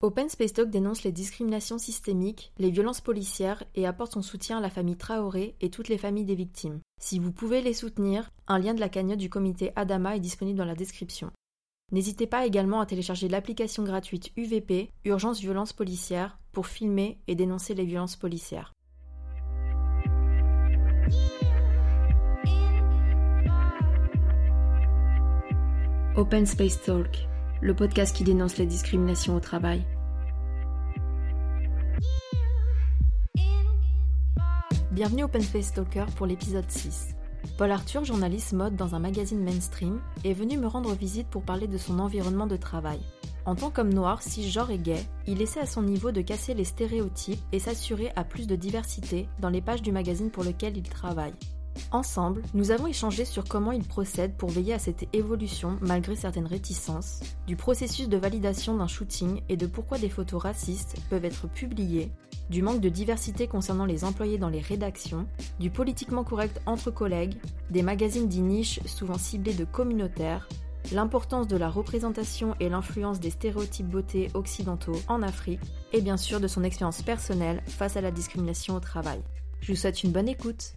Open Space Talk dénonce les discriminations systémiques, les violences policières et apporte son soutien à la famille Traoré et toutes les familles des victimes. Si vous pouvez les soutenir, un lien de la cagnotte du comité Adama est disponible dans la description. N'hésitez pas également à télécharger l'application gratuite UVP, Urgence Violence Policière, pour filmer et dénoncer les violences policières. Open Space Talk, le podcast qui dénonce les discriminations au travail. Bienvenue Open Space Talker pour l'épisode 6. Paul Arthur, journaliste mode dans un magazine mainstream, est venu me rendre visite pour parler de son environnement de travail. En tant qu'homme noir, cisgenre et gay, il essaie à son niveau de casser les stéréotypes et s'assurer à plus de diversité dans les pages du magazine pour lequel il travaille. Ensemble, nous avons échangé sur comment il procède pour veiller à cette évolution malgré certaines réticences, du processus de validation d'un shooting et de pourquoi des photos racistes peuvent être publiées, du manque de diversité concernant les employés dans les rédactions, du politiquement correct entre collègues, des magazines dits niches souvent ciblés de communautaires, l'importance de la représentation et l'influence des stéréotypes beauté occidentaux en Afrique, et bien sûr de son expérience personnelle face à la discrimination au travail. Je vous souhaite une bonne écoute.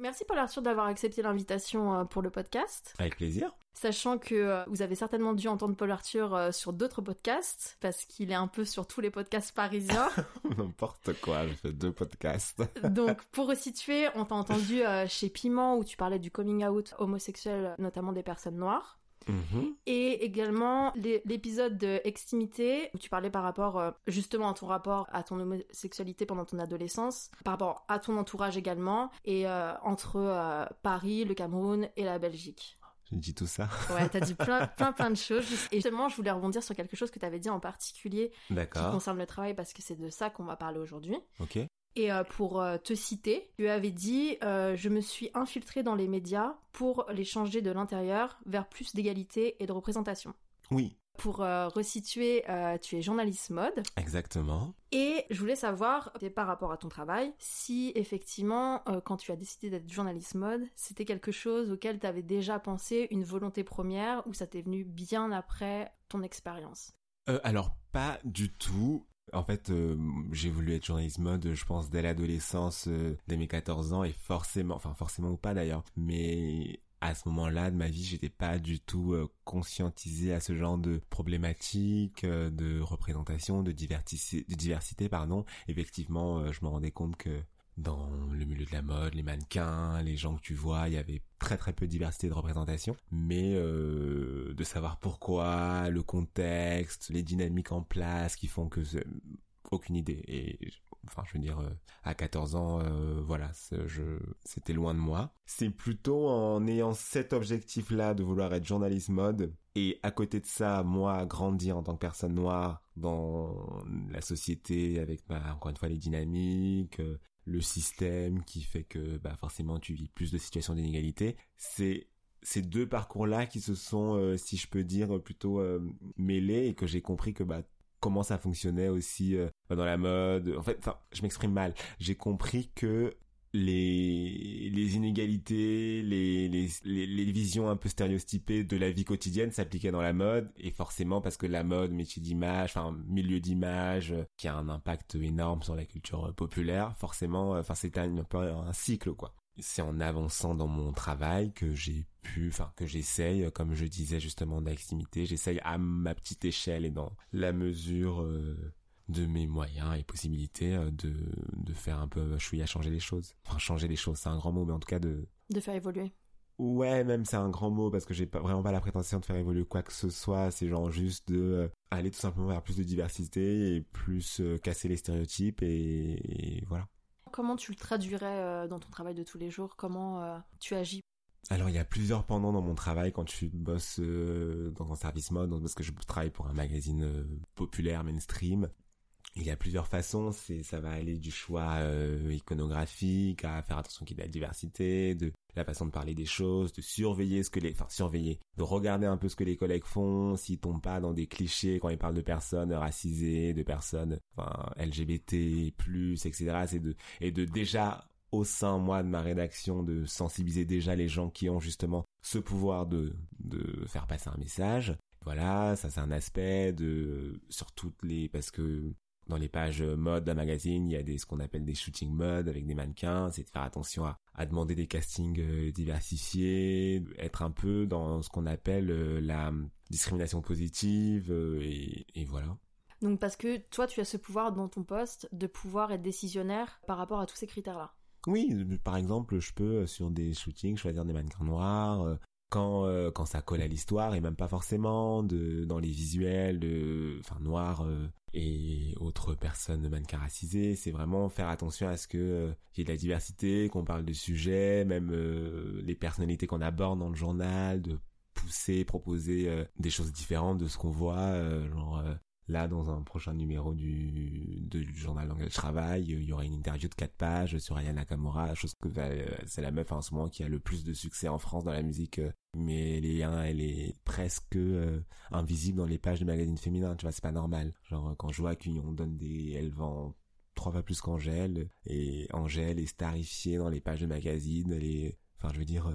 Merci Paul Arthur d'avoir accepté l'invitation euh, pour le podcast. Avec plaisir. Sachant que euh, vous avez certainement dû entendre Paul Arthur euh, sur d'autres podcasts, parce qu'il est un peu sur tous les podcasts parisiens. N'importe quoi, je fais deux podcasts. Donc, pour resituer, on t'a entendu chez Piment où tu parlais du coming out homosexuel, notamment des personnes noires. Mhm. Et également l'épisode de Extimité où tu parlais par rapport euh, justement à ton rapport à ton homosexualité pendant ton adolescence, par rapport à ton entourage également, et euh, entre euh, Paris, le Cameroun et la Belgique. J'ai dit tout ça. Ouais, t'as dit plein, plein, plein de choses. Et justement, je voulais rebondir sur quelque chose que t'avais dit en particulier qui concerne le travail parce que c'est de ça qu'on va parler aujourd'hui. Ok. Et euh, pour euh, te citer, tu avais dit euh, Je me suis infiltré dans les médias pour les changer de l'intérieur vers plus d'égalité et de représentation. Oui. Pour resituer, tu es journaliste mode. Exactement. Et je voulais savoir, par rapport à ton travail, si effectivement, quand tu as décidé d'être journaliste mode, c'était quelque chose auquel tu avais déjà pensé, une volonté première, ou ça t'est venu bien après ton expérience? Alors pas du tout. En fait, euh, j'ai voulu être journaliste mode, je pense, dès l'adolescence, euh, dès mes 14 ans, et forcément, enfin forcément ou pas d'ailleurs, mais à ce moment-là de ma vie, j'étais pas du tout euh, conscientisé à ce genre de problématiques, de représentation, de diversité, de diversité, pardon. Effectivement, je me rendais compte que dans le milieu de la mode, les mannequins, les gens que tu vois, il y avait très très peu de diversité de représentation, mais euh, de savoir pourquoi, le contexte, les dynamiques en place qui font que aucune idée. Et enfin, je veux dire, euh, à 14 ans, euh, voilà, c'était loin de moi. C'est plutôt en ayant cet objectif-là de vouloir être journaliste mode et à côté de ça, moi, grandir en tant que personne noire dans la société avec, bah, encore une fois, les dynamiques, le système qui fait que bah, forcément tu vis plus de situations d'inégalité. C'est ces deux parcours-là qui se sont, euh, si je peux dire, plutôt euh, mêlés et que j'ai compris que bah, comment ça fonctionnait aussi euh, dans la mode. En fait, je m'exprime mal. J'ai compris que les, inégalités, les, les, les, visions un peu stéréotypées de la vie quotidienne s'appliquaient dans la mode, et forcément parce que la mode, métier d'image, enfin milieu d'image, qui a un impact énorme sur la culture populaire, forcément, enfin c'était un, un cycle quoi. C'est en avançant dans mon travail que j'ai pu, enfin que j'essaye, comme je disais justement d'activité, j'essaye à ma petite échelle et dans la mesure euh, de mes moyens et possibilités euh, de, de faire un peu chouïa changer les choses. Enfin, changer les choses, c'est un grand mot, mais en tout cas de... De faire évoluer. Ouais, même c'est un grand mot parce que j'ai pas vraiment pas la prétention de faire évoluer quoi que ce soit. C'est genre juste de euh, aller tout simplement vers plus de diversité et plus euh, casser les stéréotypes et, voilà. Comment tu le traduirais dans ton travail de tous les jours? Comment tu agis? Alors il y a plusieurs pendants dans mon travail quand tu bosses dans un service mode parce que je travaille pour un magazine populaire mainstream il y a plusieurs façons, c'est ça va aller du choix euh, iconographique à faire attention qu'il y ait de la diversité, de la façon de parler des choses, de surveiller ce que les enfin surveiller, de regarder un peu ce que les collègues font, s'ils tombent pas dans des clichés quand ils parlent de personnes racisées, de personnes enfin LGBT+, etc. C'est de et de déjà au sein moi de ma rédaction de sensibiliser déjà les gens qui ont justement ce pouvoir de de faire passer un message Voilà, ça c'est un aspect de sur toutes les parce que dans les pages mode d'un magazine, il y a des ce qu'on appelle des shooting mode avec des mannequins, c'est de faire attention à, à demander des castings euh, diversifiés, être un peu dans ce qu'on appelle euh, la discrimination positive euh, et, et voilà. Donc parce que toi, tu as ce pouvoir dans ton poste de pouvoir être décisionnaire par rapport à tous ces critères-là. Oui, par exemple, je peux sur des shootings choisir des mannequins noirs, quand euh, quand ça colle à l'histoire et même pas forcément de dans les visuels de enfin noirs euh, et autres personnes mannequins racisées c'est vraiment faire attention à ce que euh, y ait de la diversité qu'on parle de sujets même les personnalités qu'on aborde dans le journal de pousser proposer des choses différentes de ce qu'on voit genre Là, dans un prochain numéro du, du journal dans lequel je il y aura une interview de 4 pages sur Aya Nakamura, chose que euh, c'est la meuf en ce moment qui a le plus de succès en France dans la musique. Euh, mais elle elle est presque euh, invisible dans les pages de magazines féminins, tu vois, c'est pas normal. Genre, quand je vois qu'on donne des... Elle vend trois fois plus qu'Angèle, et Angèle est starifiée dans les pages de magazines, elle est Enfin, je veux dire,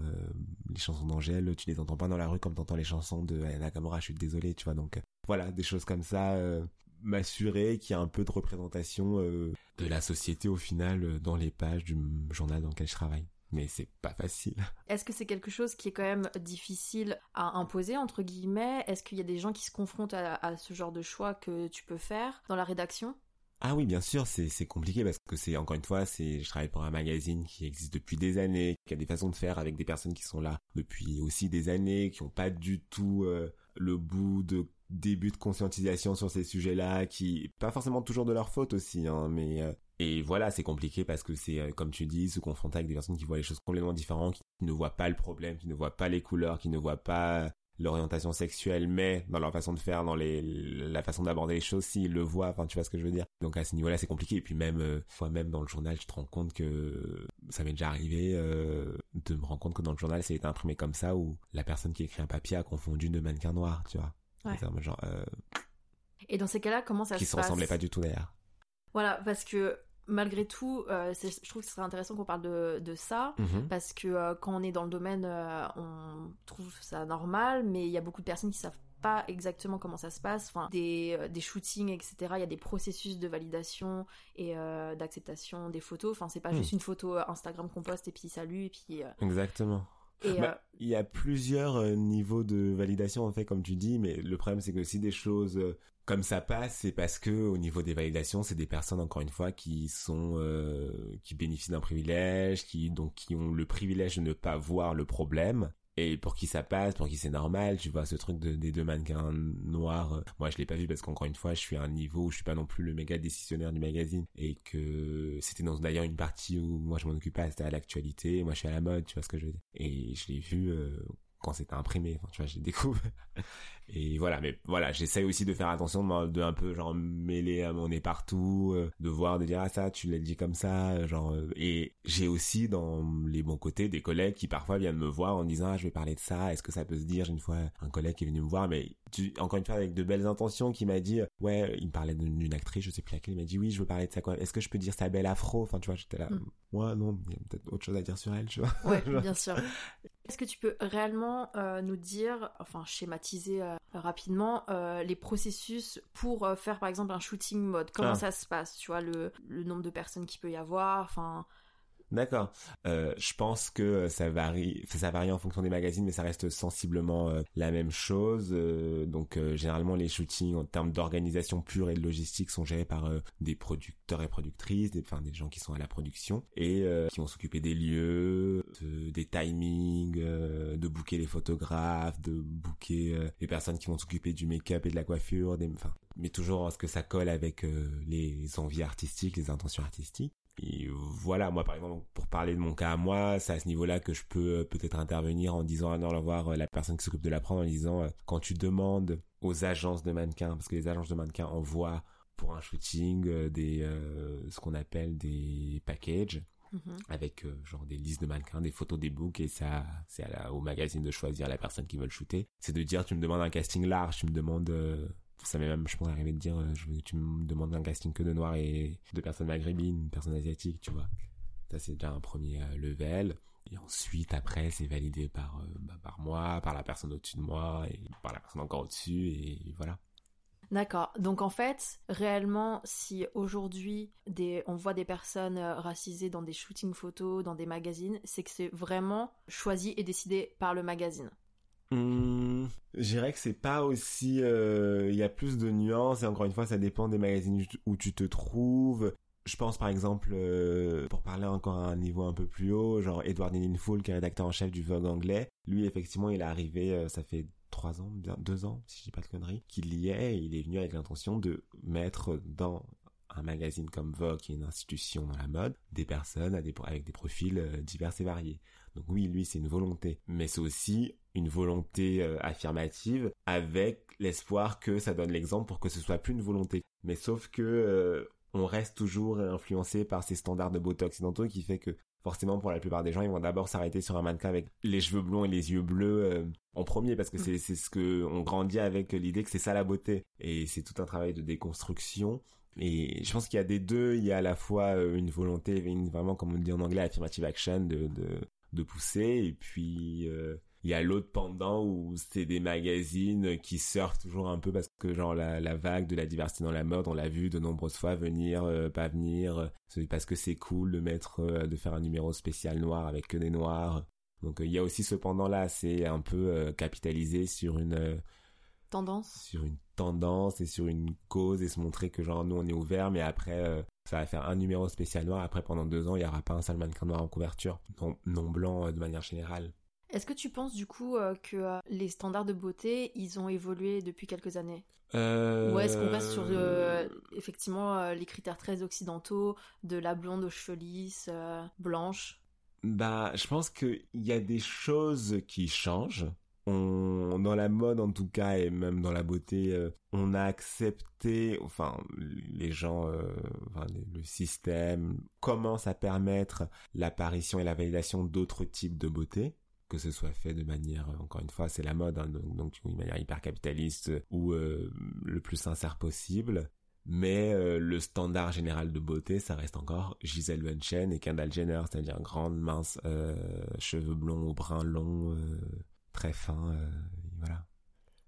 les chansons d'Angèle, tu les entends pas dans la rue comme t'entends les chansons de Aya Nakamura, je suis désolé, tu vois. Donc, voilà, des choses comme ça, euh, m'assurer qu'il y a un peu de représentation euh, de la société au final euh, dans les pages du journal dans lequel je travaille. Mais c'est pas facile. Est-ce que c'est quelque chose qui est quand même difficile à imposer, entre guillemets? Est-ce qu'il y a des gens qui se confrontent à, ce genre de choix que tu peux faire dans la rédaction? Ah oui, bien sûr, c'est compliqué parce que c'est encore une fois, c'est je travaille pour un magazine qui existe depuis des années, qui a des façons de faire avec des personnes qui sont là depuis aussi des années, qui ont pas du tout le bout de début de conscientisation sur ces sujets-là, qui pas forcément toujours de leur faute aussi, hein, mais euh, et voilà, c'est compliqué parce que c'est euh, comme tu dis, se confronter avec des personnes qui voient les choses complètement différentes, qui ne voient pas le problème, qui ne voient pas les couleurs, qui ne voient pas l'orientation sexuelle, mais dans leur façon de faire, dans les, la façon d'aborder les choses, s'ils le voient, enfin, tu vois ce que je veux dire. Donc, à ce niveau-là, c'est compliqué. Et puis, même, euh, fois même dans le journal, je te rends compte que ça m'est déjà arrivé, de me rendre compte que dans le journal, c'est été imprimé comme ça, où la personne qui écrit un papier a confondu deux mannequins noirs, tu vois. Euh, et dans ces cas-là, comment ça se passe Qui se ressemblaient pas du tout d'ailleurs. Voilà, parce que malgré tout, euh, je trouve que ce serait intéressant qu'on parle de, de ça, mhm. parce que euh, quand on est dans le domaine, on trouve ça normal, mais il y a beaucoup de personnes qui savent pas exactement comment ça se passe, enfin, des, des shootings, etc. Il y a des processus de validation et d'acceptation des photos, enfin, c'est pas hmm. juste une photo Instagram qu'on poste et puis salut, et puis... Exactement. Bah, euh, il y a plusieurs euh, niveaux de validation en fait comme tu dis mais le problème c'est que si des choses euh, comme ça passent c'est parce que au niveau des validations c'est des personnes encore une fois qui sont qui bénéficient d'un privilège qui donc qui ont le privilège de ne pas voir le problème et pour qui ça passe, pour qui c'est normal, tu vois, ce truc de, des deux mannequins noirs, euh, moi je l'ai pas vu parce qu'encore une fois, je suis à un niveau où je suis pas non plus le méga décisionnaire du magazine et que c'était d'ailleurs une partie où moi je m'en occupe pas, c'était à l'actualité, moi je suis à la mode, tu vois ce que je veux dire. Et je l'ai vu euh, quand c'était imprimé, enfin, tu vois, j'ai découvert. Et voilà, mais voilà, j'essaye aussi de faire attention de, un peu genre mêler à mon nez partout, euh, de voir, de dire ah ça, tu l'as dit comme ça, genre. Euh, et j'ai aussi dans les bons côtés des collègues qui parfois viennent me voir en disant ah je vais parler de ça, est-ce que ça peut se dire? J'ai une fois un collègue qui est venu me voir, mais encore une fois avec de belles intentions, qui m'a dit ouais, il me parlait d'une actrice, je sais plus laquelle, il m'a dit oui, je veux parler de ça quoi. Est-ce que je peux dire sa belle afro? Enfin tu vois, j'étais là. Mm. Moi non, il y a peut-être autre chose à dire sur elle, tu vois. Ouais, bien sûr. Est-ce que tu peux réellement euh, nous dire, enfin schématiser euh, rapidement, euh, les processus pour faire par exemple un shooting mode? Comment ah. ça se passe? Tu vois, le, le nombre de personnes qu'il peut y avoir, enfin D'accord. Euh, je pense que ça varie, ça varie en fonction des magazines, mais ça reste sensiblement euh, la même chose. Euh, donc généralement les shootings en termes d'organisation pure et de logistique sont gérés par des producteurs et productrices, des, enfin des gens qui sont à la production et qui vont s'occuper des lieux, des timings, de booker les photographes, de booker les personnes qui vont s'occuper du make-up et de la coiffure, des, mais toujours en ce que ça colle avec les envies artistiques, les intentions artistiques. Et voilà, moi par exemple, pour parler de mon cas à moi, c'est à ce niveau-là que je peux euh, peut-être intervenir en disant à non, voir euh, la personne qui s'occupe de l'apprendre en disant euh, quand tu demandes aux agences de mannequins, parce que les agences de mannequins envoient pour un shooting des ce qu'on appelle des packages mhm. avec genre des listes de mannequins, des photos des books et ça c'est au magazine de choisir la personne qui veut le shooter. C'est de dire tu me demandes un casting large, tu me demandes ça m'est même, je pourrais arriver de dire, euh, je veux tu me demandes un casting que de noirs et de personnes maghrébines, personnes asiatiques, tu vois. Ça, c'est déjà un premier euh, level. Et ensuite, après, c'est validé par, bah, par moi, par la personne au-dessus de moi, et par la personne encore au-dessus, et voilà. D'accord. Donc en fait, réellement, si aujourd'hui on voit des personnes euh, racisées dans des shootings photos, dans des magazines, c'est que c'est vraiment choisi et décidé par le magazine. Mmh, je dirais que c'est pas aussi. Euh, il y a plus de nuances et encore une fois, ça dépend des magazines où tu te trouves. Je pense par exemple, euh, pour parler encore à un niveau un peu plus haut, genre Edward Ninfool, qui est rédacteur en chef du Vogue anglais. Lui, effectivement, il est arrivé, ça fait trois ans, deux ans, si je dis pas de conneries, qu'il y est, il est venu avec l'intention de mettre dans un magazine comme Vogue, qui est une institution dans la mode, des personnes avec des profils euh, divers et variés. Donc oui, lui, c'est une volonté, mais c'est aussi une volonté euh, affirmative avec l'espoir que ça donne l'exemple pour que ce soit plus une volonté. Mais sauf que euh, on reste toujours influencé par ces standards de beauté occidentaux qui fait que forcément pour la plupart des gens ils vont d'abord s'arrêter sur un mannequin avec les cheveux blonds et les yeux bleus euh, en premier parce que c'est c'est ce que on grandit avec l'idée que c'est ça la beauté. Et c'est tout un travail de déconstruction. Et je pense qu'il y a des deux. Il y a à la fois euh, une volonté vraiment comme on dit en anglais affirmative action de de, de pousser. Et puis euh, il y a l'autre pendant où c'est des magazines qui surfent toujours un peu parce que genre la, vague de la diversité dans la mode, on l'a vu de nombreuses fois venir, euh, pas venir, parce que c'est cool de mettre, euh, de faire un numéro spécial noir avec que des noirs. Donc euh, il y a aussi cependant là, c'est un peu capitalisé sur une tendance, sur une tendance et sur une cause et se montrer que genre nous on est ouvert, mais après ça va faire un numéro spécial noir. Après pendant deux ans, il y aura pas un seul mannequin noir en couverture, non, non blanc de manière générale. Est-ce que tu penses du coup euh, que euh, les standards de beauté, ils ont évolué depuis quelques années? Euh, Ou est-ce qu'on reste sur effectivement les critères très occidentaux de la blonde aux cheveux lisses, blanche? Bah, je pense qu'il y a des choses qui changent. Dans la mode en tout cas et même dans la beauté, on a accepté, enfin les gens, enfin, le système commence à permettre l'apparition et la validation d'autres types de beauté que ce soit fait de manière, euh, encore une fois, c'est la mode, hein, donc, donc une manière hyper capitaliste ou euh, le plus sincère possible. Mais euh, le standard général de beauté, ça reste encore Gisèle Bündchen et Kendall Jenner, c'est-à-dire grande, mince, cheveux blonds ou bruns longs, très fins, voilà.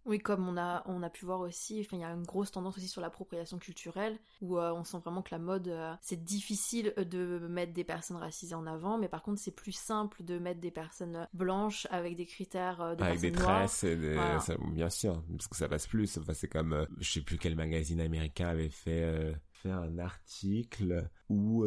Oui, comme on a, on a pu voir aussi, il y a une grosse tendance aussi sur l'appropriation culturelle, où euh, on sent vraiment que la mode, euh, c'est difficile de mettre des personnes racisées en avant, mais par contre, c'est plus simple de mettre des personnes blanches avec des critères euh, de Avec des et des... bien sûr, parce que ça passe plus. Enfin, c'est comme, je sais plus quel magazine américain avait fait, fait un article où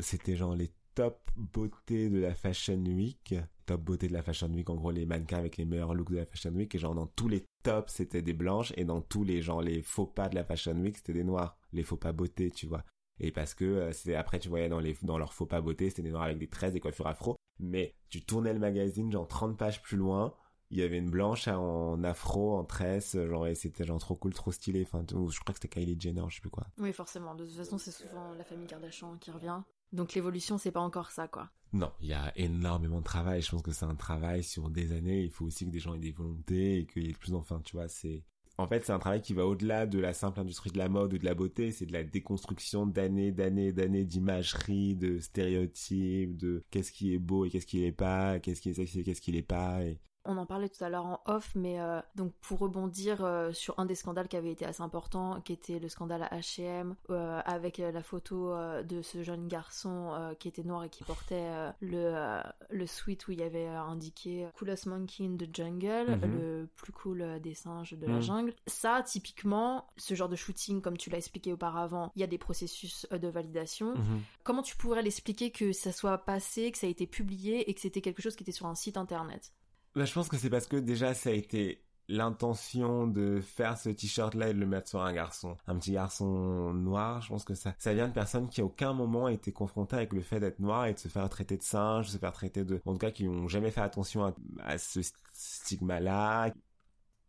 c'était genre les top beauté de la Fashion Week. Top beauté de la Fashion Week, en gros les mannequins avec les meilleurs looks de la Fashion Week. Et genre dans tous les tops, c'était des blanches. Et dans tous les genre les faux pas de la Fashion Week, c'était des noirs. Les faux pas beauté, tu vois. Et parce que euh, c'est après tu voyais dans les dans leurs faux pas beauté, c'était des noirs avec des tresses, des coiffures afro. Mais tu tournais le magazine genre 30 pages plus loin, il y avait une blanche en afro, en tresse, genre, et c'était genre trop cool, trop stylé. Enfin, je crois que c'était Kylie Jenner, je sais plus quoi. Oui, forcément. De toute façon, c'est souvent la famille Kardashian qui revient. Donc l'évolution, c'est pas encore ça, quoi. Non, il y a énormément de travail. Je pense que c'est un travail sur des années. Il faut aussi que des gens aient des volontés et qu'il y ait plus enfin, tu vois, c'est en fait, c'est un travail qui va au-delà de la simple industrie de la mode ou de la beauté. C'est de la déconstruction d'années, d'années, d'années d'imagerie, de stéréotypes, de qu'est-ce qui est beau et qu'est-ce qui n'est pas, qu'est-ce qui est sexy et qu'est-ce qui n'est pas. On en parlait tout à l'heure en off, mais euh, donc pour rebondir euh, sur un des scandales qui avait été assez important, qui était le scandale à H&M, avec la photo de ce jeune garçon qui était noir et qui portait le le suite où il y avait indiqué Coolest Monkey in the Jungle, mhm. le plus cool des singes de la mhm. jungle. Ça, typiquement, ce genre de shooting, comme tu l'as expliqué auparavant, il y a des processus de validation. Mhm. Comment tu pourrais l'expliquer que ça soit passé, que ça a été publié et que c'était quelque chose qui était sur un site internet? Bah, je pense que c'est parce que déjà ça a été l'intention de faire ce t-shirt là et de le mettre sur un garçon, un petit garçon noir, je pense que ça, vient de personnes qui à aucun moment été confrontées avec le fait d'être noir et de se faire traiter de singe, de se faire traiter de, en tout cas qui n'ont jamais fait attention à, ce stigma là.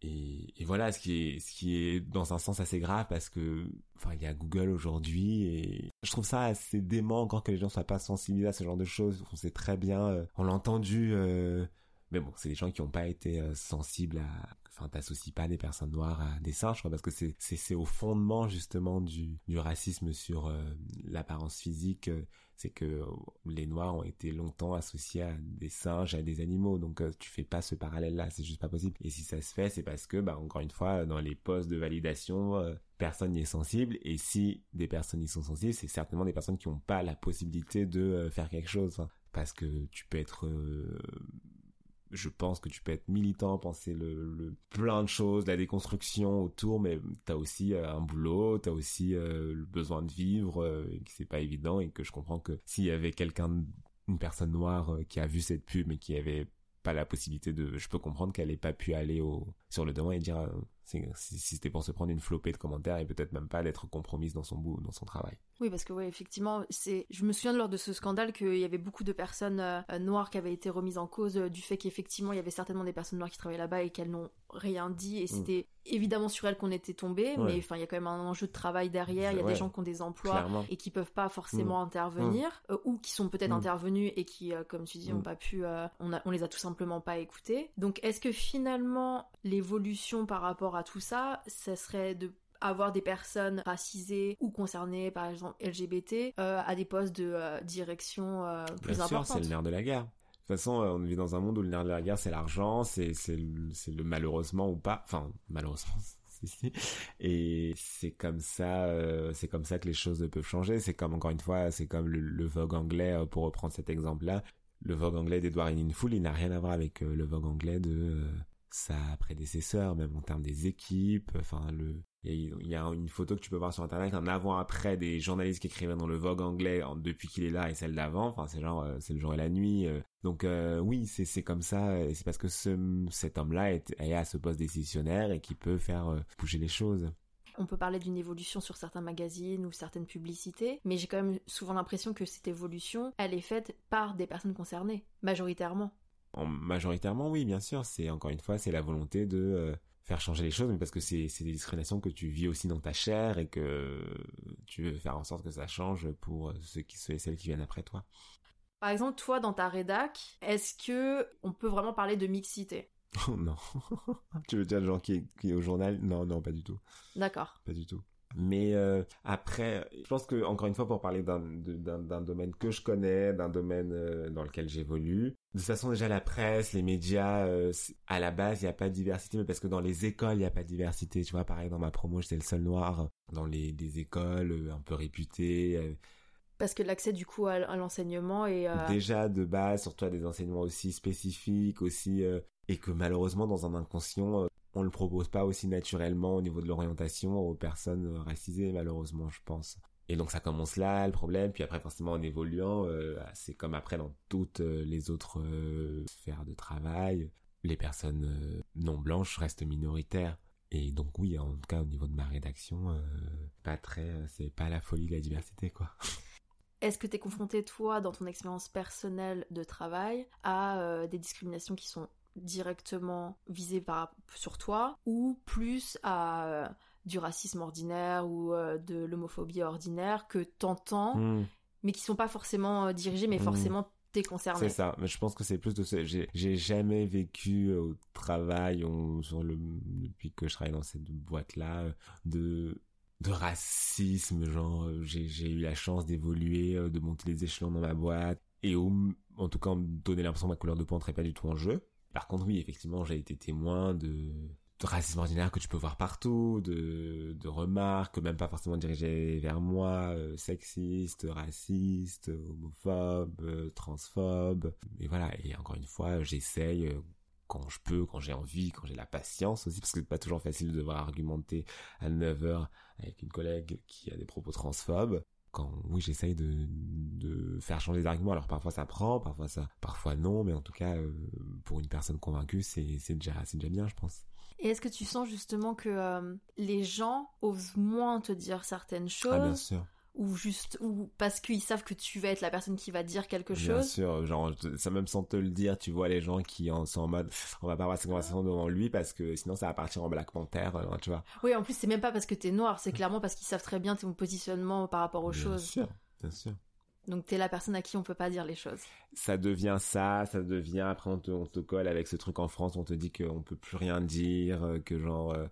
Et, et, voilà, ce qui est, ce qui est dans un sens assez grave parce que, enfin, il y a Google aujourd'hui et je trouve ça assez dément encore que les gens soient pas sensibilisés à ce genre de choses. On sait très bien, euh, on l'a entendu. Euh, mais bon, c'est des gens qui n'ont pas été euh, sensibles à enfin t'associes pas des personnes noires à des singes parce que c'est c'est au fondement justement du du racisme sur euh, l'apparence physique euh, c'est que les noirs ont été longtemps associés à des singes à des animaux. Donc tu fais pas ce parallèle là c'est juste pas possible. Et si ça se fait c'est parce que bah encore une fois dans les postes de validation personne n'y est sensible. Et si des personnes y sont sensibles c'est certainement des personnes qui n'ont pas la possibilité de faire quelque chose hein. parce que tu peux être je pense que tu peux être militant, penser le, plein de choses, la déconstruction autour, mais t'as aussi euh, un boulot, t'as aussi euh, le besoin de vivre, euh, et que c'est pas évident, et que je comprends que s'il y avait quelqu'un, une personne noire qui a vu cette pub mais qui avait pas la possibilité de, je peux comprendre qu'elle ait pas pu aller au sur le devant et dire si, c'était pour se prendre une flopée de commentaires et peut-être même pas d'être compromise dans son bout, dans son travail. Oui, parce que ouais, effectivement, c'est. Je me souviens lors de ce scandale qu'il y avait beaucoup de personnes euh, noires qui avaient été remises en cause euh, du fait qu'effectivement il y avait certainement des personnes noires qui travaillaient là-bas et qu'elles n'ont rien dit et mm. c'était évidemment sur elles qu'on était tombé, mais enfin il y a quand même un enjeu de travail derrière. Il y a des gens qui ont des emplois et qui peuvent pas forcément mm. intervenir mm. Euh, ou qui sont peut-être intervenus et qui, comme tu dis, ont pas pu. on, a, on les a tout simplement pas écoutés. Donc est-ce que finalement l'évolution par rapport à tout ça, ça serait de avoir des personnes racisées ou concernées, par exemple LGBT, euh, à des postes de euh, direction euh, plus Bien sûr, c'est le nerf de la guerre. Toute façon, on vit dans un monde où le nerf de la guerre, c'est l'argent, c'est c'est le, malheureusement ou pas, enfin malheureusement. Et c'est comme ça, c'est comme ça que les choses peuvent changer. C'est comme encore une fois, c'est comme le, Vogue anglais pour reprendre cet exemple-là. Le Vogue anglais d'Edward Full, il n'a rien à voir avec le Vogue anglais de sa prédécesseur, même en termes des équipes. Enfin, le, il y a une photo que tu peux voir sur internet, un avant-après des journalistes qui écrivaient dans le Vogue anglais depuis qu'il est là et celle d'avant. Enfin, c'est euh, le jour et la nuit. Euh. Donc euh, oui, c'est c'est comme ça. C'est parce que ce, cet homme-là est, est, à ce poste décisionnaire et qui peut faire bouger les choses. On peut parler d'une évolution sur certains magazines ou certaines publicités, mais j'ai quand même souvent l'impression que cette évolution, elle est faite par des personnes concernées, majoritairement. En majoritairement, oui, bien sûr. C'est encore une fois, c'est la volonté de faire changer les choses, mais parce que c'est des discriminations que tu vis aussi dans ta chair et que tu veux faire en sorte que ça change pour ceux, qui, ceux et celles qui viennent après toi. Par exemple, toi, dans ta rédac, est-ce que on peut vraiment parler de mixité? Oh non. tu veux dire le genre qui est, qui est au journal? Non, non, pas du tout. D'accord. Pas du tout. Mais euh, après, je pense que encore une fois, pour parler d'un domaine que je connais, d'un domaine euh, dans lequel j'évolue, de toute façon déjà la presse, les médias, euh, à la base il n'y a pas de diversité, mais parce que dans les écoles il n'y a pas de diversité. Tu vois, pareil dans ma promo j'étais le seul noir dans les des écoles un peu réputées. Parce que l'accès du coup à, l'enseignement est déjà de base, surtout à des enseignements aussi spécifiques, aussi et que malheureusement dans un inconscient on le propose pas aussi naturellement au niveau de l'orientation aux personnes racisées malheureusement je pense. Et donc ça commence là le problème. Puis après forcément en évoluant euh, c'est comme après dans toutes euh, les autres euh, sphères de travail les personnes non blanches restent minoritaires. Et donc oui en tout cas au niveau de ma rédaction pas très c'est pas la folie de la diversité quoi. Est-ce que tu es confronté, toi, dans ton expérience personnelle de travail, à des discriminations qui sont directement visé par, sur toi ou plus à euh, du racisme ordinaire ou euh, de l'homophobie ordinaire que t'entends hmm. mais qui sont pas forcément euh, dirigés mais hmm. forcément t'es concerné. C'est ça, mais je pense que c'est plus de ce... J'ai jamais vécu au travail sur le... depuis que je travaille dans cette boîte-là de de racisme, genre j'ai eu la chance d'évoluer, de monter les échelons dans ma boîte et en tout cas me donner l'impression que ma couleur de peau n'entrait pas du tout en jeu. Par contre, oui, effectivement, j'ai été témoin de, racisme ordinaire que tu peux voir partout, de, remarques, même pas forcément dirigées vers moi, euh, sexistes, racistes, homophobes, euh, transphobes. Et voilà, et encore une fois, j'essaye euh, quand je peux, quand j'ai envie, quand j'ai la patience aussi, parce que c'est pas toujours facile de devoir argumenter à 9h avec une collègue qui a des propos transphobes quand oui j'essaye de, de faire changer les arguments. Alors parfois ça prend parfois ça parfois non mais en tout cas euh, pour une personne convaincue c'est c'est déjà c'est déjà bien je pense. Et est-ce que tu sens justement que euh, les gens osent moins te dire certaines choses ah bien sûr ou juste ou parce qu'ils savent que tu vas être la personne qui va dire quelque chose. Bien sûr, genre ça même sans te le dire, tu vois les gens qui en sont en mode on va pas avoir cette conversation devant lui parce que sinon ça va partir en Black Panther, euh, tu vois. Oui, en plus c'est même pas parce que t'es noir, c'est clairement parce qu'ils savent très bien ton positionnement par rapport aux choses. Bien sûr, bien sûr. Donc t'es la personne à qui on peut pas dire les choses. Ça devient ça, ça devient après on te, on te colle avec ce truc en France, on te dit qu'on peut plus rien dire, euh, que genre euh,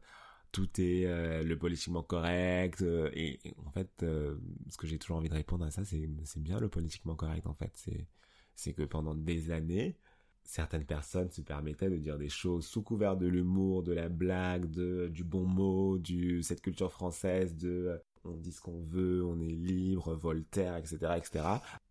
tout est euh, le politiquement correct et, en fait ce que j'ai toujours envie de répondre à ça c'est c'est bien le politiquement correct en fait, c'est c'est que pendant des années certaines personnes se permettaient de dire des choses sous couvert de l'humour, de la blague, de du bon mot, du cette culture française de on dit ce qu'on veut, on est libre, Voltaire, etc., etc.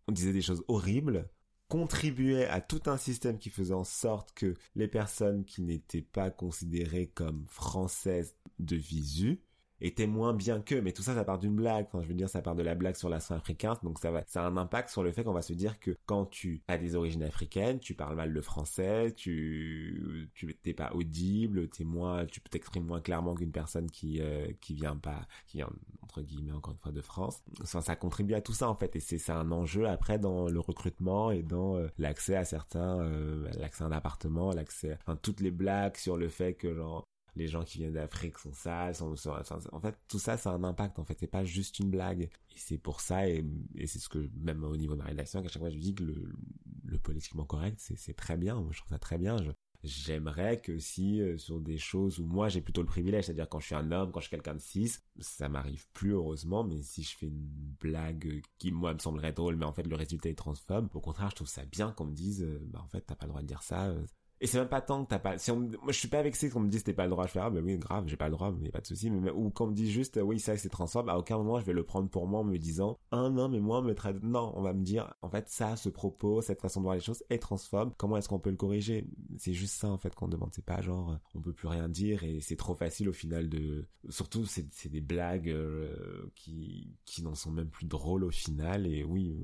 On disait des choses horribles, contribuait à tout un système qui faisait en sorte que les personnes qui n'étaient pas considérées comme françaises de visu était moins bien que, mais tout ça, ça part d'une blague. Enfin, je veux dire, ça part de la blague sur l'accent africain, donc ça va, ça a un impact sur le fait qu'on va se dire que quand tu as des origines africaines, tu parles mal le français, tu, tu t'es pas audible, t'es moins, tu t'exprimes moins clairement qu'une personne qui, euh, qui vient pas, qui vient entre guillemets encore une fois de France. Enfin, ça contribue à tout ça en fait, et c'est, c'est un enjeu après dans le recrutement et dans euh, l'accès à certains, euh, l'accès à un appartement, l'accès, enfin toutes les blagues sur le fait que genre les gens qui viennent d'Afrique sont sales, en fait tout ça ça a un impact en fait. C'est pas juste une blague. Et c'est pour ça et, c'est ce que même au niveau de ma rédaction à chaque fois je dis que le, politiquement correct c'est très bien. Je trouve ça très bien. J'aimerais que si euh, sur des choses où moi j'ai plutôt le privilège, c'est-à-dire quand je suis un homme, quand je suis quelqu'un de cis, ça m'arrive plus heureusement, mais si je fais une blague qui moi me semblerait drôle, mais en fait le résultat est transphobe, au contraire je trouve ça bien qu'on me dise, euh, bah en fait t'as pas le droit de dire ça, euh, et c'est même pas tant que t'as pas, si on, moi je suis pas vexé qu'on me dise t'as pas le droit, de faire ah ben oui grave, j'ai pas le droit, mais pas de souci, ou qu'on me dise juste, oui ça c'est transphobe, à aucun moment je vais le prendre pour moi en me disant, ah non mais moi me traite, non, on va me dire, en fait ça, ce propos, cette façon de voir les choses est transphobe, comment est-ce qu'on peut le corriger? C'est juste ça en fait qu'on demande, c'est pas genre, on peut plus rien dire et c'est trop facile au final de, surtout c'est, c'est des blagues euh, qui, qui n'en sont même plus drôles au final et oui,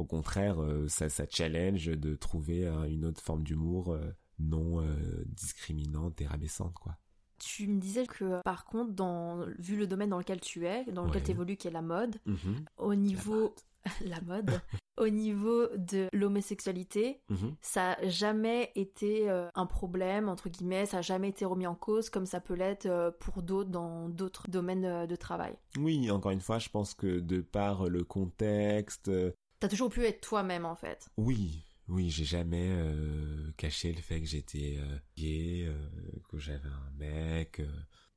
au contraire, euh, ça, ça challenge de trouver une autre forme d'humour euh, non euh, discriminante et rabaissante, quoi. Tu me disais que par contre, dans, vu le domaine dans lequel tu es, dans lequel tu évolues, qui est la mode, mhm. au niveau la mode, au niveau de l'homosexualité, mhm. ça n'a jamais été un problème, entre guillemets, ça n'a jamais été remis en cause comme ça peut l'être pour d'autres dans d'autres domaines de travail. Oui, encore une fois, je pense que de par le contexte, T'as toujours pu être toi-même en fait. Oui, oui, j'ai jamais euh, caché le fait que j'étais euh, gay, euh, que j'avais un mec.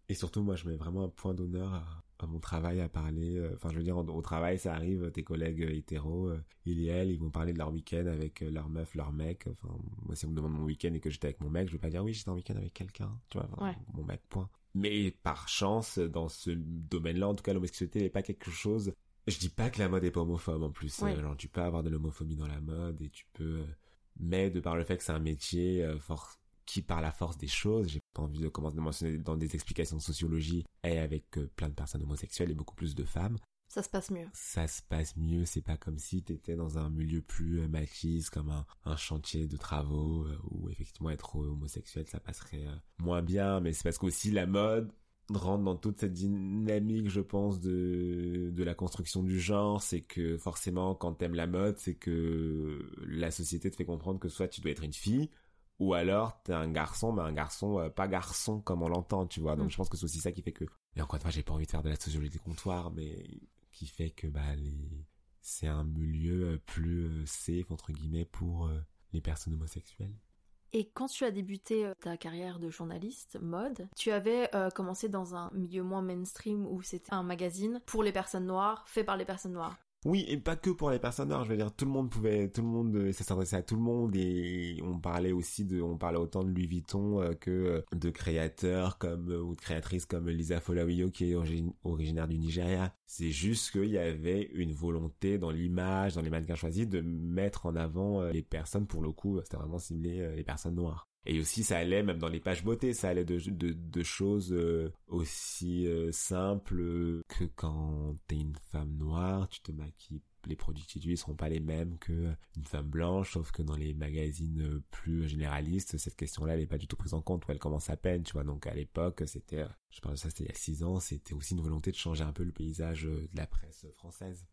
Et surtout, moi, je mets vraiment un point d'honneur à, mon travail, à parler. Enfin, je veux dire, au travail, ça arrive, tes collègues hétéros, ils et elles, ils vont parler de leur week-end avec leur meuf, leur mec. Enfin, moi, si on me demande mon week-end et que j'étais avec mon mec, je vais pas dire oui, j'étais en week-end avec quelqu'un. Tu vois, mon mec, point. Mais par chance, dans ce domaine-là, en tout cas, l'homosexualité n'est pas quelque chose je dis pas que la mode est pas homophobe en plus. Alors tu peux avoir de l'homophobie dans la mode et tu peux, euh, mais de par le fait que c'est un métier euh, qui par la force des choses, j'ai pas envie de commencer à mentionner dans des explications de sociologie, et avec euh, plein de personnes homosexuelles et beaucoup plus de femmes. Ça se passe mieux. Ça se passe mieux, c'est pas comme si t'étais dans un milieu plus machiste, comme un, un chantier de travaux, où effectivement être homosexuel ça passerait moins bien, mais c'est parce qu'aussi la mode rentre dans toute cette dynamique, je pense, de, de la construction du genre, c'est que forcément, quand t'aimes la mode, c'est que la société te fait comprendre que soit tu dois être une fille, ou alors t'es un garçon, mais un garçon euh, pas garçon comme on l'entend, tu vois. Donc mm. je pense que c'est aussi ça qui fait que. Et encore une fois, j'ai pas envie de faire de la sociologie des comptoirs, mais qui fait que bah les c'est un milieu euh, plus euh, safe entre guillemets pour les personnes homosexuelles. Et quand tu as débuté euh, ta carrière de journaliste mode, tu avais euh, commencé dans un milieu moins mainstream où c'était un magazine pour les personnes noires, fait par les personnes noires. Oui, et pas que pour les personnes noires. Je veux dire, tout le monde pouvait, tout le monde, euh, ça s'adressait à tout le monde et on parlait aussi de, on parlait autant de Louis Vuitton euh, que euh, de créateurs comme ou de créatrices comme Lisa Folawiyo qui est originaire du Nigeria. C'est juste qu'il y avait une volonté dans l'image, dans les mannequins choisis, de mettre en avant les personnes. Pour le coup, c'était vraiment ciblé les personnes noires. Et aussi, ça allait même dans les pages beauté, ça allait de, de, de choses euh, aussi euh, simples que quand t'es une femme noire, tu te maquilles les produits que tu utilises seront pas les mêmes que une femme blanche, sauf que dans les magazines plus généralistes, cette question-là, elle est pas du tout prise en compte, elle commence à peine, tu vois. Donc, à l'époque, c'était, je parle de ça, c'était il y a six ans, c'était aussi une volonté de changer un peu le paysage de la presse française.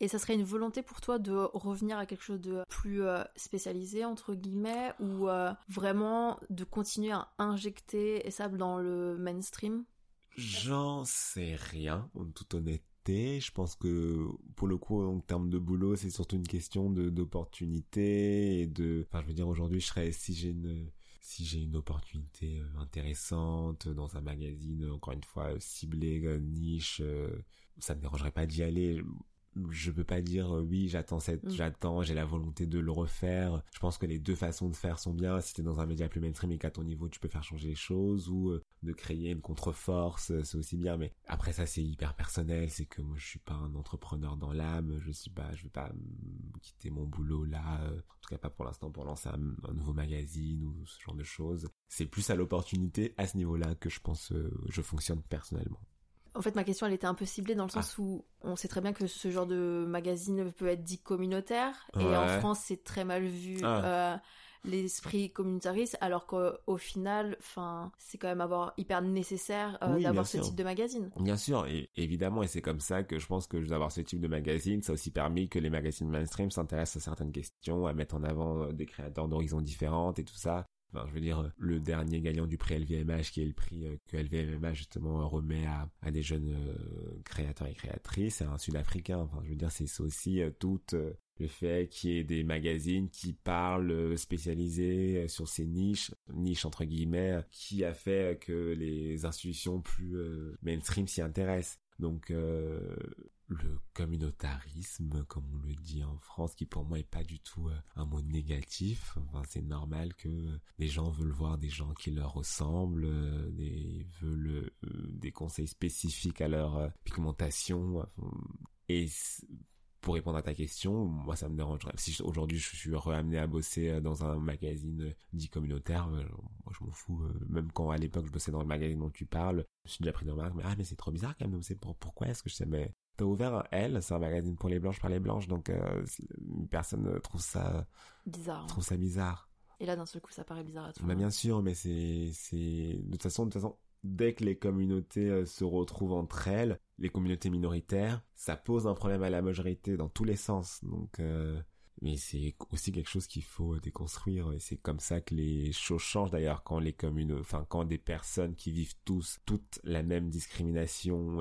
Et ça serait une volonté pour toi de revenir à quelque chose de plus euh, spécialisé, entre guillemets, ou euh, vraiment de continuer à injecter ça dans le mainstream? J'en sais rien, en toute honnêteté. Je pense que pour le coup, en termes de boulot, c'est surtout une question d'opportunité et de. Enfin, je veux dire, aujourd'hui, je serais si j'ai une si une opportunité euh, intéressante dans un magazine, encore une fois ciblé niche, ça me dérangerait pas d'y aller je peux pas dire euh, oui j'attends cette mm. j'attends j'ai la volonté de le refaire. Je pense que les deux façons de faire sont bien. Si t'es dans un média plus mainstream et qu'à ton niveau tu peux faire changer les choses ou euh, de créer une contre-force euh, c'est aussi bien. Mais après ça c'est hyper personnel. C'est que moi je suis pas un entrepreneur dans l'âme. Je suis pas je vais pas quitter mon boulot là en tout cas pas pour l'instant pour lancer un, nouveau magazine ou ce genre de choses. C'est plus à l'opportunité à ce niveau là que je pense je fonctionne personnellement en fait, ma question, elle était un peu ciblée dans le sens ah. où on sait très bien que ce genre de magazine peut être dit communautaire. Et en France, c'est très mal vu. Ah. Euh, l'esprit communautariste alors qu'au final enfin c'est quand même avoir hyper nécessaire euh, d'avoir ce type de magazine bien sûr et évidemment et c'est comme ça que je pense que d'avoir ce type de magazine ça a aussi permis que les magazines mainstream s'intéressent à certaines questions à mettre en avant euh, des créateurs d'horizons différentes et tout ça Enfin, je veux dire, le dernier gagnant du prix LVMH, qui est le prix euh, que LVMH justement remet à, des jeunes euh, créateurs et créatrices, c'est un Sud-Africain. Enfin, je veux dire, c'est aussi euh, tout le fait qu'il y ait des magazines qui parlent spécialisés sur ces niches, niches entre guillemets, qui a fait que les institutions plus mainstream s'y intéressent. Donc le communautarisme, comme on le dit en France, qui pour moi est pas du tout euh, un mot négatif. Enfin, c'est normal que les gens veulent voir des gens qui leur ressemblent, euh, des veulent euh, des conseils spécifiques à leur pigmentation. Et pour répondre à ta question, moi ça me dérangerait. Si aujourd'hui je suis ramené à bosser dans un magazine dit communautaire, moi je m'en fous. Même quand à l'époque je bossais dans le magazine dont tu parles, je suis déjà pris de remarque, mais ah mais c'est trop bizarre quand même. Pourquoi est-ce que je sais mais t'as ouvert Elle, c'est un magazine pour les blanches par les blanches, donc euh, personne trouve ça bizarre. Trouve ça bizarre. Et là, d'un seul coup, ça paraît bizarre à tout bah, bien sûr, mais c'est c'est de toute façon, de toute façon, dès que les communautés euh, se retrouvent entre elles, les communautés minoritaires, ça pose un problème à la majorité dans tous les sens. Donc euh, mais c'est aussi quelque chose qu'il faut déconstruire et c'est comme ça que les choses changent d'ailleurs quand les communes enfin quand des personnes qui vivent tous toute la même discrimination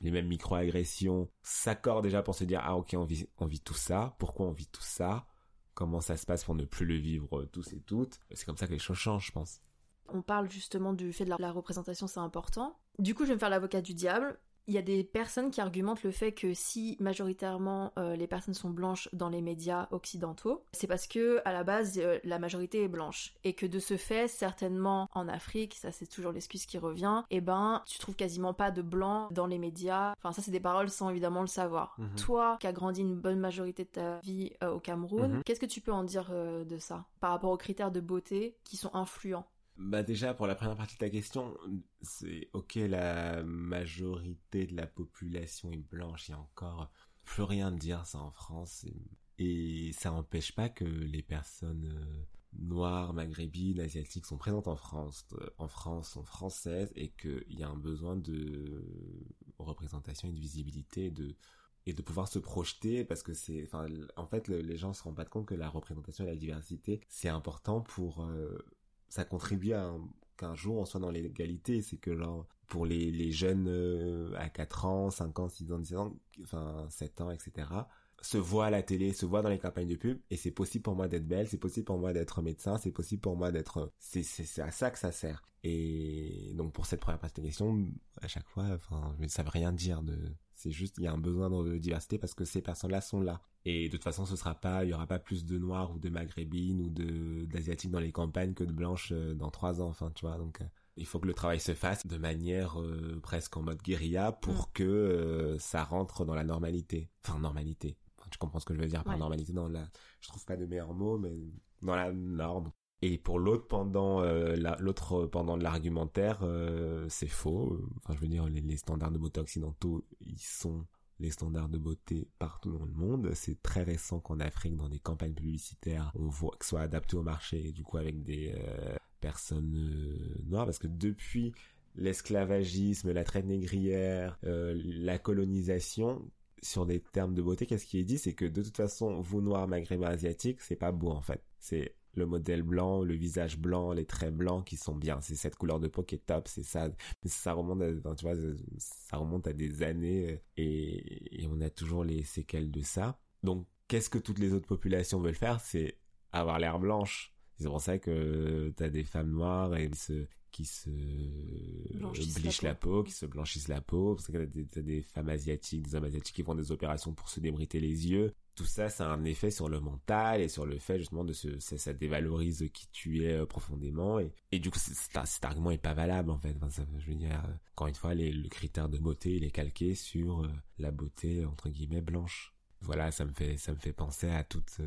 les mêmes microagressions s'accordent déjà pour se dire ah ok on vit on vit tout ça. Pourquoi on vit tout ça? Comment ça se passe pour ne plus le vivre tous et toutes? C'est comme ça que les choses changent je pense. On parle justement du fait de la représentation c'est important. Du coup je vais me faire l'avocat du diable il y a des personnes qui argumentent le fait que si majoritairement euh, les personnes sont blanches dans les médias occidentaux, c'est parce que à la base euh, la majorité est blanche et que de ce fait certainement en Afrique, ça c'est toujours l'excuse qui revient, et eh ben tu trouves quasiment pas de blancs dans les médias. Enfin ça c'est des paroles sans évidemment le savoir. Mhm. Toi qui as grandi une bonne majorité de ta vie euh, au Cameroun, mhm. qu'est-ce que tu peux en dire de ça par rapport aux critères de beauté qui sont influents? Bah déjà pour la première partie de ta question, c'est ok la majorité de la population est blanche, il y a encore plus rien de dire ça en France et, ça n'empêche pas que les personnes euh, noires, maghrébines, asiatiques sont présentes en France, euh, en France sont françaises et qu'il y a un besoin de représentation et de visibilité de et de pouvoir se projeter parce que c'est en fait les gens se rendent pas compte que la représentation et la diversité c'est important pour euh, ça contribue à qu'un jour on soit dans l'égalité. C'est que genre, pour les, les jeunes euh, à 4 ans, 5 ans, 6 ans, 10 ans, enfin 7 ans, etc., se voient à la télé, se voient dans les campagnes de pub, et c'est possible pour moi d'être belle, c'est possible pour moi d'être médecin, c'est possible pour moi d'être... C'est, c'est, à ça que ça sert. Et donc pour cette première partie de question, à chaque fois, enfin, ça veut rien dire de... C'est juste, il y a un besoin de diversité parce que ces personnes-là sont là. Et de toute façon, ce sera pas, il y aura pas plus de noirs ou de maghrébines ou de d'asiatiques dans les campagnes que de blanches euh, dans trois ans. Enfin, tu vois, donc euh, il faut que le travail se fasse de manière euh, presque en mode guérilla pour mm. que ça rentre dans la normalité. Enfin, normalité tu comprends ce que je veux dire par normalité? Dans la je trouve pas de meilleur mot mais dans la norme et pour l'autre pendant euh, l'autre pendant de l'argumentaire euh, c'est faux enfin je veux dire les, standards de beauté occidentaux ils sont les standards de beauté partout dans le monde. C'est très récent qu'en Afrique, dans des campagnes publicitaires, on voit que soit adapté au marché, du coup avec des euh, personnes noires, parce que depuis l'esclavagisme, la traite négrière, la colonisation, sur des termes de beauté, qu'est-ce qui est dit? C'est que de toute façon, vous noirs, maghrébins, asiatiques, c'est pas beau en fait. C'est le modèle blanc, le visage blanc, les traits blancs qui sont bien. C'est cette couleur de peau qui est top, c'est ça. Mais ça remonte, à, tu vois, ça remonte à des années et, et on a toujours les séquelles de ça. Donc, qu'est-ce que toutes les autres populations veulent faire? C'est avoir l'air blanche. C'est pour ça que t'as des femmes noires et se, qui se blanchissent la, peau. qui se blanchissent la peau. Parce que t'as des, des femmes asiatiques, des hommes asiatiques qui font des opérations pour se débriter les yeux tout ça, ça a un effet sur le mental et sur le fait justement de se, ça, dévalorise qui tu es euh, profondément et, et du coup cet argument est pas valable en fait. Enfin, je veux dire, euh, encore une fois, le critère de beauté il est calqué sur euh, la beauté entre guillemets blanche. Voilà, ça me fait ça me fait penser à toute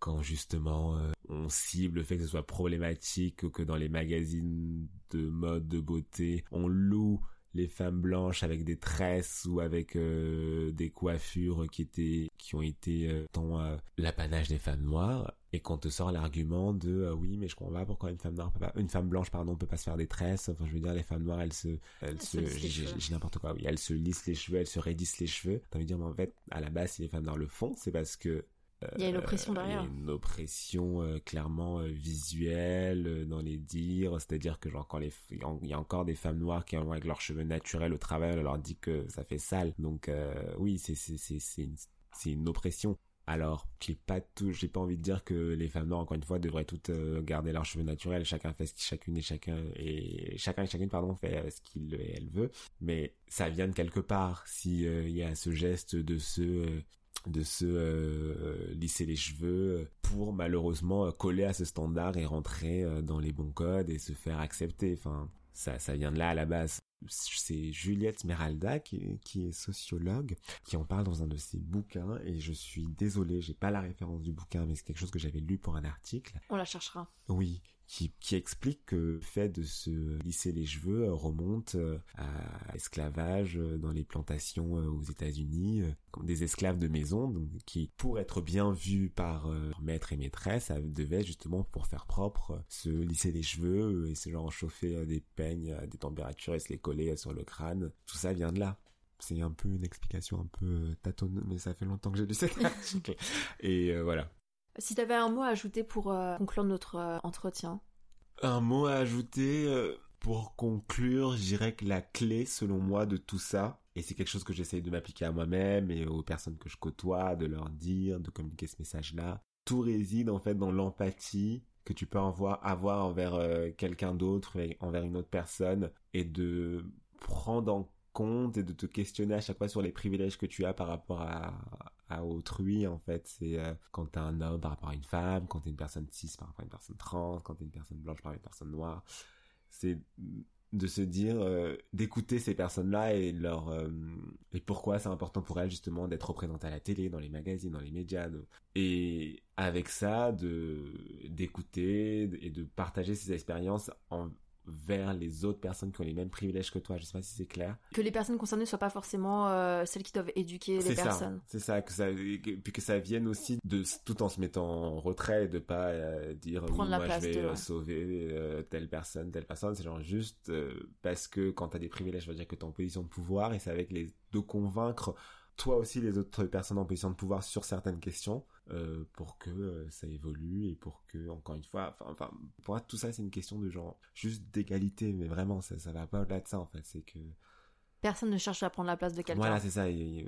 quand justement on cible le fait que ce soit problématique que dans les magazines de mode de beauté on loue les femmes blanches avec des tresses ou avec euh, des coiffures qui étaient qui ont été euh, tant euh, l'apanage des femmes noires et qu'on te sort l'argument de oui mais je comprends pas pourquoi une femme noire peut pas une femme blanche pardon peut pas se faire des tresses. Enfin je veux dire les femmes noires elles se elles, se, j'ai n'importe quoi oui. Elles se lissent les cheveux elles se raidissent les cheveux. T'as envie de dire mais en fait à la base si les femmes noires le font c'est parce que il y a une oppression derrière. Il y a une oppression euh, clairement euh, visuelle euh, dans les dires, c'est-à-dire que genre quand les il y a encore des femmes noires qui ont avec leurs cheveux naturels au travail, on leur dit que ça fait sale. Donc oui, c'est c'est c'est c'est une, c'est une oppression. Alors, j'ai pas tout, j'ai pas envie de dire que les femmes noires, encore une fois, devraient toutes garder leurs cheveux naturels. Chacun fait ce qu'il, chacune et chacun et chacun et chacune, pardon, fait ce qu'il elle veut. Mais ça vient de quelque part. Si il y a ce geste de se de se euh, lisser les cheveux pour malheureusement euh, coller à ce standard et rentrer euh, dans les bons codes et se faire accepter. Enfin, ça, ça vient de là à la base. C'est Juliette Meralda qui, qui, est sociologue qui en parle dans un de ses bouquins et je suis désolé, j'ai pas la référence du bouquin mais c'est quelque chose que j'avais lu pour un article. On la cherchera. Oui, qui, explique que le fait de se lisser les cheveux euh, remonte euh, à l'esclavage euh, dans les plantations aux États-Unis, comme des esclaves de maison, qui, pour être bien vus par leur maître et maîtresse, devaient justement, pour faire propre, se lisser les cheveux et se genre chauffer des peignes à des températures et se les coller sur le crâne. Tout ça vient de là c'est un peu une explication un peu tâtonne, mais ça fait longtemps que j'ai lu cet article. Et voilà. Si tu avais un mot à ajouter pour euh, conclure notre euh, entretien. Un mot à ajouter euh, pour conclure, je dirais que la clé, selon moi, de tout ça, et c'est quelque chose que j'essaye de m'appliquer à moi-même et aux personnes que je côtoie, de leur dire, de communiquer ce message-là, tout réside en fait dans l'empathie que tu peux avoir, avoir envers quelqu'un d'autre, envers une autre personne, et de prendre en compte et de te questionner à chaque fois sur les privilèges que tu as par rapport à, autrui en fait. C'est euh, quand t'es un homme par rapport à une femme quand t'es une personne cis par rapport à une personne trans quand t'es une personne blanche par rapport à une personne noire. C'est de se dire euh, d'écouter ces personnes-là et leur euh, et pourquoi c'est important pour elles justement d'être représentées à la télé, dans les magazines, dans les médias et avec ça de d'écouter et de partager ces expériences en vers les autres personnes qui ont les mêmes privilèges que toi. Je sais pas si c'est clair. Que les personnes concernées soient pas forcément euh, celles qui doivent éduquer les personnes. C'est ça, que ça, puis que ça vienne aussi de tout en se mettant en retrait, de pas euh, dire Prendre moi je vais euh, sauver telle personne, telle personne. C'est genre juste parce que quand tu as des privilèges, je veux dire que tu es en position de pouvoir et c'est avec les de convaincre toi aussi les autres personnes en position de pouvoir sur certaines questions euh, pour que euh, ça évolue et pour que encore une fois enfin pour moi tout ça c'est une question de genre juste d'égalité mais vraiment ça ça va pas au-delà de ça en fait. C'est que personne ne cherche à prendre la place de quelqu'un. Voilà c'est ça euh,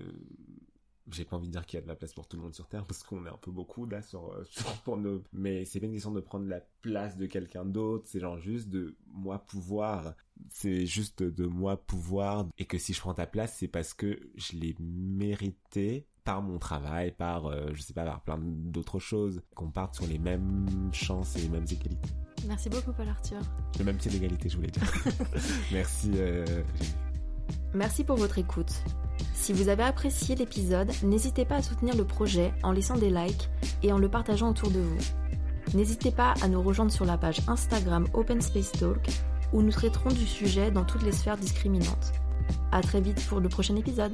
j'ai pas envie de dire qu'il y a de la place pour tout le monde sur Terre parce qu'on est un peu beaucoup là sur, sur pour nos... mais c'est pas une question de prendre la place de quelqu'un d'autre. C'est genre juste de moi pouvoir. C'est juste de moi pouvoir. Et que si je prends ta place c'est parce que je l'ai mérité par mon travail par euh, je sais pas par plein d'autres choses. Qu'on parte sur les mêmes chances et les mêmes égalités. Merci beaucoup Paul Arthur. Le même pied d'égalité je voulais dire. Merci euh... merci pour votre écoute si vous avez apprécié l'épisode, n'hésitez pas à soutenir le projet en laissant des likes et en le partageant autour de vous. N'hésitez pas à nous rejoindre sur la page Instagram Open Space Talk où nous traiterons du sujet dans toutes les sphères discriminantes. À très vite pour le prochain épisode.